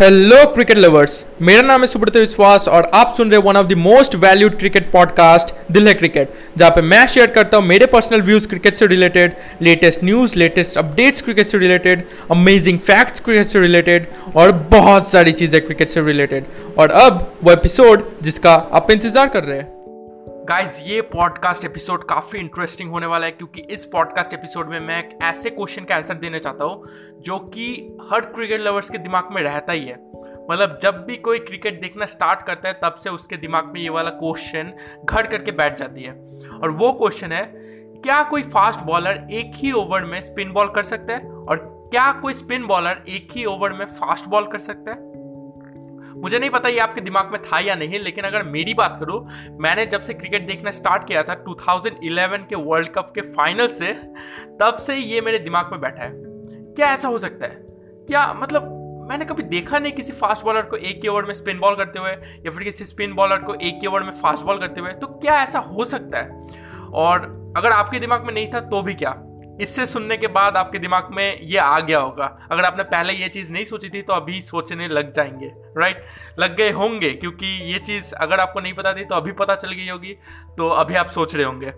Hello cricket lovers मेरा नाम है सुब्रत विश्वास और आप सुन रहे one of the most valued cricket podcast Delhi cricket जहाँ पे मैं शेयर करता हूँ मेरे पर्सनल व्यूज़ क्रिकेट से related latest news latest updates cricket से रिलेटेड अमेजिंग फैक्ट्स क्रिकेट से रिलेटेड और बहुत सारी चीज़ें क्रिकेट से रिलेटेड और अब वो एपिसोड जिसका आप इंतज़ार कर रहे हैं। गाइज़ ये पॉडकास्ट एपिसोड काफ़ी इंटरेस्टिंग होने वाला है क्योंकि इस पॉडकास्ट एपिसोड में मैं एक ऐसे क्वेश्चन का आंसर देना चाहता हूँ जो कि हर क्रिकेट लवर्स के दिमाग में रहता ही है। मतलब जब भी कोई क्रिकेट देखना स्टार्ट करता है, तब से उसके दिमाग में ये वाला क्वेश्चन घट करके बैठ जाती है। और वो क्वेश्चन है, क्या कोई फास्ट बॉलर एक ही ओवर में स्पिन बॉल कर सकता है? और क्या कोई स्पिन बॉलर एक ही ओवर में फास्ट बॉल कर सकता है? मुझे नहीं पता ये आपके दिमाग में था या नहीं, लेकिन अगर मेरी बात करूँ, मैंने जब से क्रिकेट देखना स्टार्ट किया था 2011 के वर्ल्ड कप के फाइनल से, तब से ये मेरे दिमाग में बैठा है। क्या ऐसा हो सकता है? क्या मतलब मैंने कभी देखा नहीं किसी फास्ट बॉलर को एक ही ओवर में स्पिन बॉल करते हुए, या फिर किसी स्पिन बॉलर को एक ही ओवर में फास्ट बॉल करते हुए तो क्या ऐसा हो सकता है? और अगर आपके दिमाग में नहीं था तो भी क्या? इससे सुनने के बाद आपके दिमाग में ये आ गया होगा। अगर आपने पहले ये चीज़ नहीं सोची थी तो अभी सोचने लग जाएँगे राइट लग गए होंगे, क्योंकि ये चीज़ अगर आपको नहीं पता थी तो अभी पता चल गई होगी तो अभी आप सोच रहे होंगे।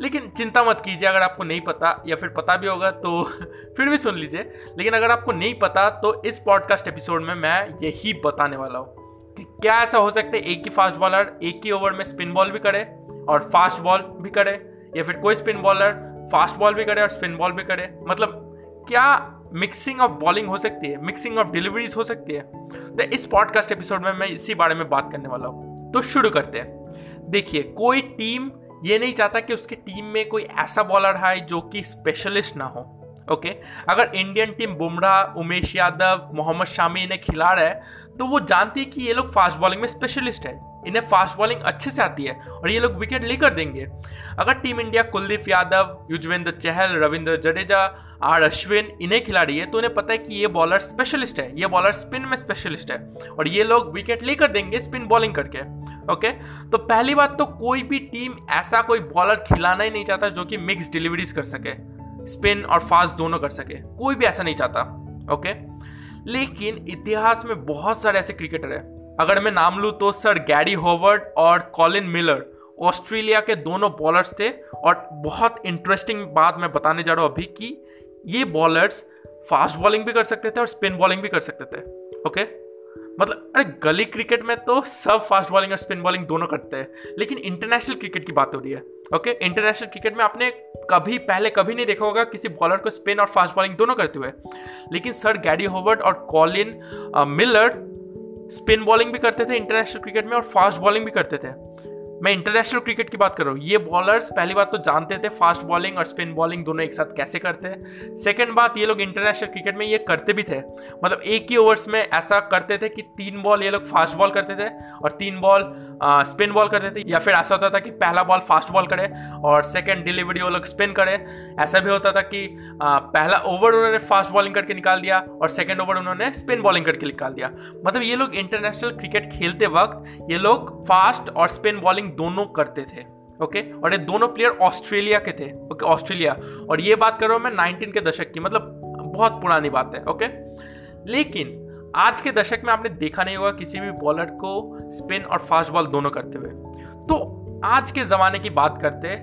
लेकिन चिंता मत कीजिए, अगर आपको नहीं पता, या फिर पता भी होगा तो फिर भी सुन लीजिए। लेकिन अगर आपको नहीं पता तो इस पॉडकास्ट एपिसोड में मैं यही बताने वाला हूँ कि क्या ऐसा हो सकता है, एक ही फास्ट बॉलर एक ही ओवर में स्पिन बॉल भी करे, और फास्ट बॉल भी करे, या फिर कोई स्पिन बॉलर फास्ट बॉल भी करे और स्पिन बॉल भी करे। मतलब क्या मिक्सिंग ऑफ़ बॉलिंग हो सकती है? मिक्सिंग ऑफ़ डिलीवरीज हो सकती है? तो इस पॉडकास्ट एपिसोड में मैं इसी बारे में बात करने वाला हूँ। तो शुरू करते हैं। देखिए, कोई टीम ये नहीं चाहता कि उसके टीम में कोई ऐसा बॉलर है जो कि स्पेशलिस्ट ना हो ओके? अगर इंडियन टीम बुमराह, उमेश यादव, मोहम्मद शामी इन्हें खिला रहा है तो वो जानती है कि ये लोग फास्ट बॉलिंग में स्पेशलिस्ट है। इन्हें फास्ट बॉलिंग अच्छे से आती है और ये लोग विकेट लेकर देंगे। अगर team India Kuldeep Yadav, Yuzvendra Chahal, Ravindra Jadeja, R Ashwin इन्हें खिला रही है तो उन्हें पता है कि ये बॉलर स्पेशलिस्ट है। ये बॉलर स्पिन में स्पेशलिस्ट है और ये लोग विकेट लेकर देंगे स्पिन बॉलिंग करके ओके तो पहली बात तो कोई भी टीम ऐसा कोई बॉलर खिलाना ही नहीं चाहता जो कि मिक्स डिलीवरीज कर सके स्पिन और फास्ट दोनों कर सके। कोई भी ऐसा नहीं चाहता ओके लेकिन इतिहास में बहुत सारे ऐसे क्रिकेटर हैं। अगर मैं नाम लूँ तो सर गैरी होवर्ड और कॉलिन मिलर, ऑस्ट्रेलिया के दोनों बॉलर्स थे। और बहुत इंटरेस्टिंग बात मैं बताने जा रहा हूँ अभी कि ये बॉलर्स फास्ट बॉलिंग भी कर सकते थे और स्पिन बॉलिंग भी कर सकते थे ओके मतलब अरे गली क्रिकेट में तो सब फास्ट बॉलिंग और स्पिन बॉलिंग दोनों करते हैं, लेकिन इंटरनेशनल क्रिकेट की बात हो रही है ओके इंटरनेशनल क्रिकेट में आपने कभी, पहले कभी नहीं देखा होगा किसी बॉलर को स्पिन और फास्ट बॉलिंग दोनों करते हुए। लेकिन सर गैरी होवर्ड और कॉलिन मिलर स्पिन बॉलिंग भी करते थे इंटरनेशनल क्रिकेट में और फास्ट बॉलिंग भी करते थे। मैं इंटरनेशनल क्रिकेट की बात कर रहा हूँ। ये बॉलर्स पहली बात तो जानते थे फास्ट बॉलिंग और स्पिन बॉलिंग दोनों एक साथ कैसे करते हैं। सेकंड बात ये लोग इंटरनेशनल क्रिकेट में ये करते भी थे। मतलब एक ही ओवर्स में ऐसा करते थे कि तीन बॉल ये लोग फास्ट बॉल करते थे और तीन बॉल स्पिन बॉल करते थे। या फिर ऐसा होता था कि पहला बॉल फास्ट बॉल करे और सेकेंड डिलीवरी वो लोग स्पिन करे। ऐसा भी होता था कि आ, पहला ओवर उन्होंने फास्ट बॉलिंग करके निकाल दिया और सेकेंड ओवर उन्होंने स्पिन बॉलिंग करके निकाल दिया। मतलब ये लोग इंटरनेशनल क्रिकेट खेलते वक्त ये लोग फास्ट और स्पिन बॉलिंग बॉलिंग दोनों करते थे ओके okay? और ये दोनों प्लेयर ऑस्ट्रेलिया के थे ओके okay? ऑस्ट्रेलिया और ये बात कर रहा हूँ मैं नाइनटीन के दशक की मतलब बहुत पुरानी बात है ओके okay? लेकिन आज के दशक में आपने देखा नहीं होगा किसी भी बॉलर को स्पिन और फास्ट बॉल दोनों करते हुए तो आज के ज़माने की बात करते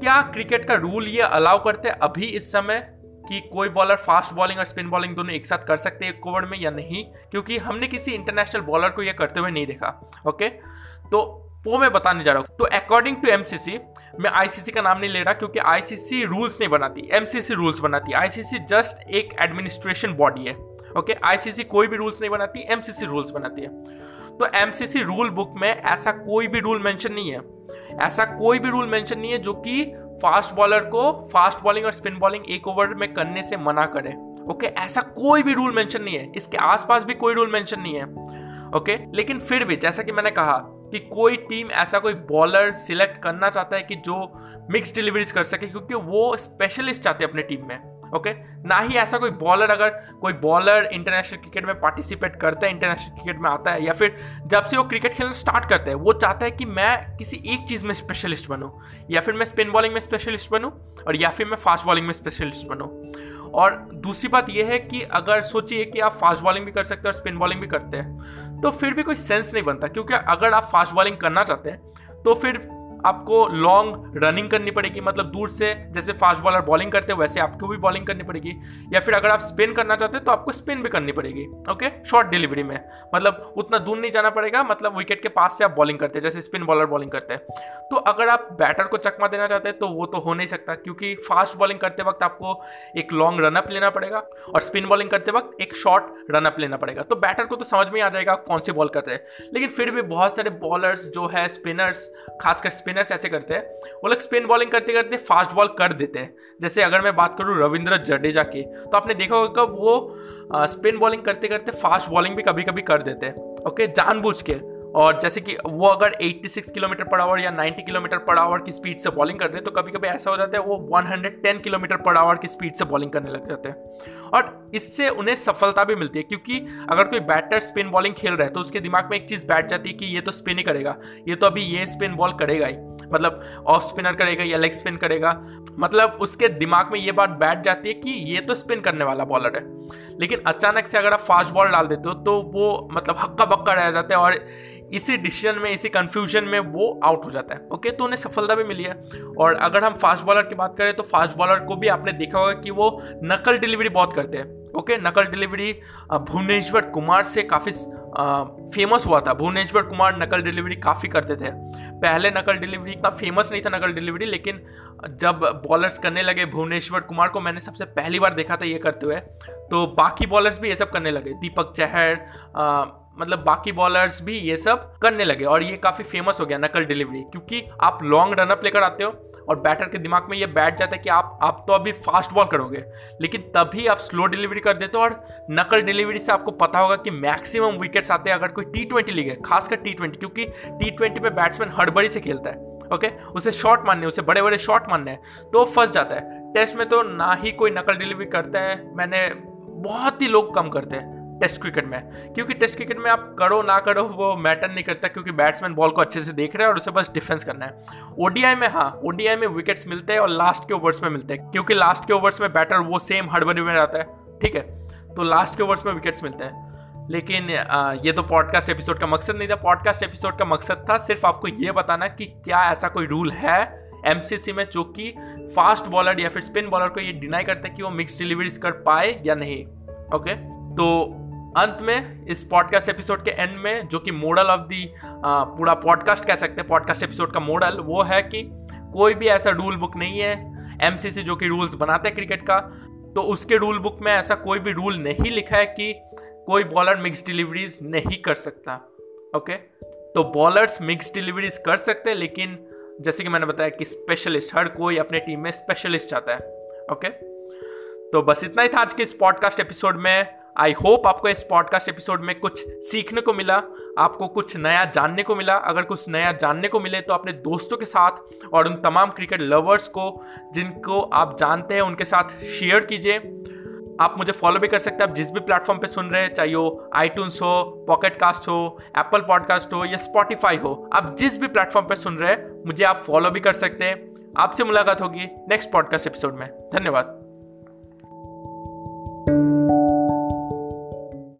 क्या क्रिकेट का रूल ये अलाउ करते अभी इस समय कि कोई बॉलर फास्ट बॉलिंग और स्पिन बॉलिंग दोनों एक साथ कर सकते हैं एक ओवर में या नहीं क्योंकि हमने किसी इंटरनेशनल बॉलर को यह करते हुए नहीं देखा ओके तो वो मैं बताने जा रहा हूँ। तो अकॉर्डिंग टू एमसीसी मैं आईसीसी का नाम नहीं ले रहा क्योंकि आईसीसी रूल्स नहीं बनाती। एमसीसी रूल्स बनाती। आईसीसी जस्ट एक एडमिनिस्ट्रेशन बॉडी है। ओके आईसीसी कोई भी रूल्स नहीं बनाती एमसीसी रूल्स बनाती है। तो एमसीसी रूल बुक में ऐसा कोई भी रूल मेंशन नहीं है। ऐसा कोई भी रूल मेंशन नहीं है जो कि फास्ट बॉलर को फास्ट बॉलिंग और स्पिन बॉलिंग एक ओवर में करने से मना करे। ओके ऐसा कोई भी रूल मेंशन नहीं है। इसके आसपास भी कोई रूल मेंशन नहीं है। ओके लेकिन फिर भी, जैसा कि मैंने कहा कि कोई टीम ऐसा कोई बॉलर सिलेक्ट करना चाहता है कि जो मिक्स डिलीवरीज कर सके, क्योंकि वो स्पेशलिस्ट चाहते हैं अपने टीम में ओके ना ही ऐसा कोई बॉलर अगर कोई बॉलर इंटरनेशनल क्रिकेट में पार्टिसिपेट करता है इंटरनेशनल क्रिकेट में आता है, या फिर जब से वो क्रिकेट खेलना स्टार्ट करता है, वो चाहता है कि मैं किसी एक चीज़ में स्पेशलिस्ट बनूँ, या फिर मैं स्पिन बॉलिंग में स्पेशलिस्ट बनूँ, और या फिर मैं फास्ट बॉलिंग में स्पेशलिस्ट बनूँ। और दूसरी बात यह है कि अगर सोचिए कि आप फास्ट बॉलिंग भी कर सकते हैं और स्पिन बॉलिंग भी करते हैं तो फिर भी कोई सेंस नहीं बनता, क्योंकि अगर आप फास्ट बॉलिंग करना चाहते हैं तो फिर आपको लॉन्ग रनिंग करनी पड़ेगी मतलब दूर से जैसे फास्ट बॉलर बॉलिंग करते हैं, वैसे आपको भी बॉलिंग करनी पड़ेगी। या फिर अगर आप स्पिन करना चाहते हैं तो आपको स्पिन भी करनी पड़ेगी ओके शॉर्ट डिलीवरी में। मतलब उतना दूर नहीं जाना पड़ेगा मतलब विकेट के पास से आप बॉलिंग करते हैं, जैसे स्पिन बॉलर बॉलिंग करते हैं। तो अगर आप बैटर को चकमा देना चाहते हैं तो वो तो हो नहीं सकता, क्योंकि फास्ट बॉलिंग करते वक्त आपको एक लॉन्ग रनअप लेना पड़ेगा और स्पिन बॉलिंग करते वक्त एक शॉर्ट रनअप लेना पड़ेगा। तो बैटर को तो समझ में आ जाएगा कौन से बॉल कर रहे हैं। लेकिन फिर भी बहुत सारे बॉलर्स जो है स्पिनर्स खासकर स्पिनर्स ऐसे करते हैं, वो लोग स्पिन बॉलिंग करते करते फास्ट बॉल कर देते हैं। जैसे अगर मैं बात करूँ रविंद्र जडेजा की तो आपने देखा होगा वो स्पिन बॉलिंग करते करते फास्ट बॉलिंग भी कभी कभी कर देते हैं ओके जानबूझ के। और जैसे कि वो अगर 86 किलोमीटर पर आवर या 90 किलोमीटर पर आवर की स्पीड से बॉलिंग कर रहे हैं तो कभी कभी ऐसा हो जाता है वो 110 किलोमीटर पर आवर की स्पीड से बॉलिंग करने लग जाते हैं। और इससे उन्हें सफलता भी मिलती है, क्योंकि अगर कोई बैटर स्पिन बॉलिंग खेल रहा है तो उसके दिमाग में एक चीज़ बैठ जाती है कि ये तो स्पिन ही करेगा, ये तो अभी ये स्पिन बॉल करेगा ही। मतलब ऑफ़ स्पिनर करेगा या लेग स्पिन करेगा। मतलब उसके दिमाग में ये बात बैठ जाती है कि ये तो स्पिन करने वाला बॉलर है। लेकिन अचानक से अगर आप फास्ट बॉल डाल देते हो तो वो मतलब हक्का बक्का रह जाता है और इसी डिसीज़न में, इसी कंफ्यूजन में वो आउट हो जाता है। ओके तो उन्हें सफलता भी मिली है। और अगर हम फास्ट बॉलर की बात करें तो फास्ट बॉलर को भी आपने देखा होगा कि वो नकल डिलीवरी बहुत करते हैं। ओके, नकल डिलीवरी भुवनेश्वर कुमार से काफ़ी फ़ेमस हुआ था। भुवनेश्वर कुमार नकल डिलीवरी काफ़ी करते थे। पहले नकल डिलीवरी इतना फ़ेमस नहीं था, नकल डिलीवरी, लेकिन जब बॉलर्स करने लगे, भुवनेश्वर कुमार को मैंने सबसे पहली बार देखा था ये करते हुए तो बाकी बॉलर्स भी ये सब करने लगे। दीपक चहर मतलब बाकी बॉलर्स भी ये सब करने लगे, और ये काफ़ी फ़ेमस हो गया नकल डिलीवरी, क्योंकि आप लॉन्ग रनअप लेकर आते हो और बैटर के दिमाग में ये बैठ जाता है कि आप आप तो अभी फास्ट बॉल करोगे, लेकिन तभी आप स्लो डिलीवरी कर देते हो और नकल डिलीवरी से आपको पता होगा कि मैक्सिमम विकेट्स आते हैं अगर कोई टी ट्वेंटी लीग है, खासकर टी ट्वेंटी क्योंकि टी ट्वेंटी में बैट्समैन हड़बड़ी से खेलता है ओके उसे शॉट मानने उसे बड़े बड़े शॉट मानने हैं तो फंस जाता है। टेस्ट में तो ना ही कोई नकल डिलीवरी करता है, मैंने बहुत ही लोग कम करते हैं। टेस्ट क्रिकेट में। क्योंकि टेस्ट क्रिकेट में आप करो ना करो, वो मैटर नहीं करता, क्योंकि बैट्समैन बॉल को अच्छे से देख रहे हैं और उसे बस डिफेंस करना है। ओडीआई में हाँ ओडीआई में विकेट्स मिलते हैं और लास्ट के ओवर्स में मिलते हैं, क्योंकि लास्ट के ओवर्स में बैटर वो सेम हड़बड़ी में रहता है, ठीक है? तो लास्ट के ओवर्स में विकेट्स मिलते हैं। लेकिन ये तो पॉडकास्ट एपिसोड का मकसद नहीं था। पॉडकास्ट एपिसोड का मकसद था सिर्फ़ आपको ये बताना कि क्या ऐसा कोई रूल है एमसीसी में जो कि फास्ट बॉलर या फिर स्पिन बॉलर को ये डिनाई करते हैं कि वो मिक्स डिलीवरीज कर पाए या नहीं, ओके? तो अंत में, इस पॉडकास्ट एपिसोड के एंड में, जो कि मॉडल ऑफ़ दी पूरा पॉडकास्ट कह सकते हैं पॉडकास्ट एपिसोड का मॉडल वो है कि कोई भी ऐसा रूल बुक नहीं है एमसीसी जो कि रूल्स बनाते हैं क्रिकेट का तो उसके रूल बुक में ऐसा कोई भी रूल नहीं लिखा है कि कोई बॉलर मिक्स डिलीवरीज नहीं कर सकता ओके तो बॉलर्स मिक्स डिलीवरीज कर सकते हैं, लेकिन जैसे कि मैंने बताया कि स्पेशलिस्ट हर कोई अपने टीम में स्पेशलिस्ट चाहता है ओके तो बस इतना ही था आज के इस पॉडकास्ट एपिसोड में। आई होप आपको इस पॉडकास्ट एपिसोड में कुछ सीखने को मिला, आपको कुछ नया जानने को मिला। अगर कुछ नया जानने को मिले तो अपने दोस्तों के साथ और उन तमाम क्रिकेट लवर्स को, जिनको आप जानते हैं, उनके साथ शेयर कीजिए। आप मुझे फॉलो भी कर सकते हैं। आप जिस भी प्लेटफॉर्म पे सुन रहे हैं, चाहे वो आई हो पॉकेट कास्ट हो एप्पल पॉडकास्ट हो, या स्पॉटिफाई हो, आप जिस भी प्लेटफॉर्म पे सुन रहे हैं, मुझे आप फॉलो भी कर सकते हैं। आपसे मुलाकात होगी नेक्स्ट पॉडकास्ट एपिसोड में। धन्यवाद।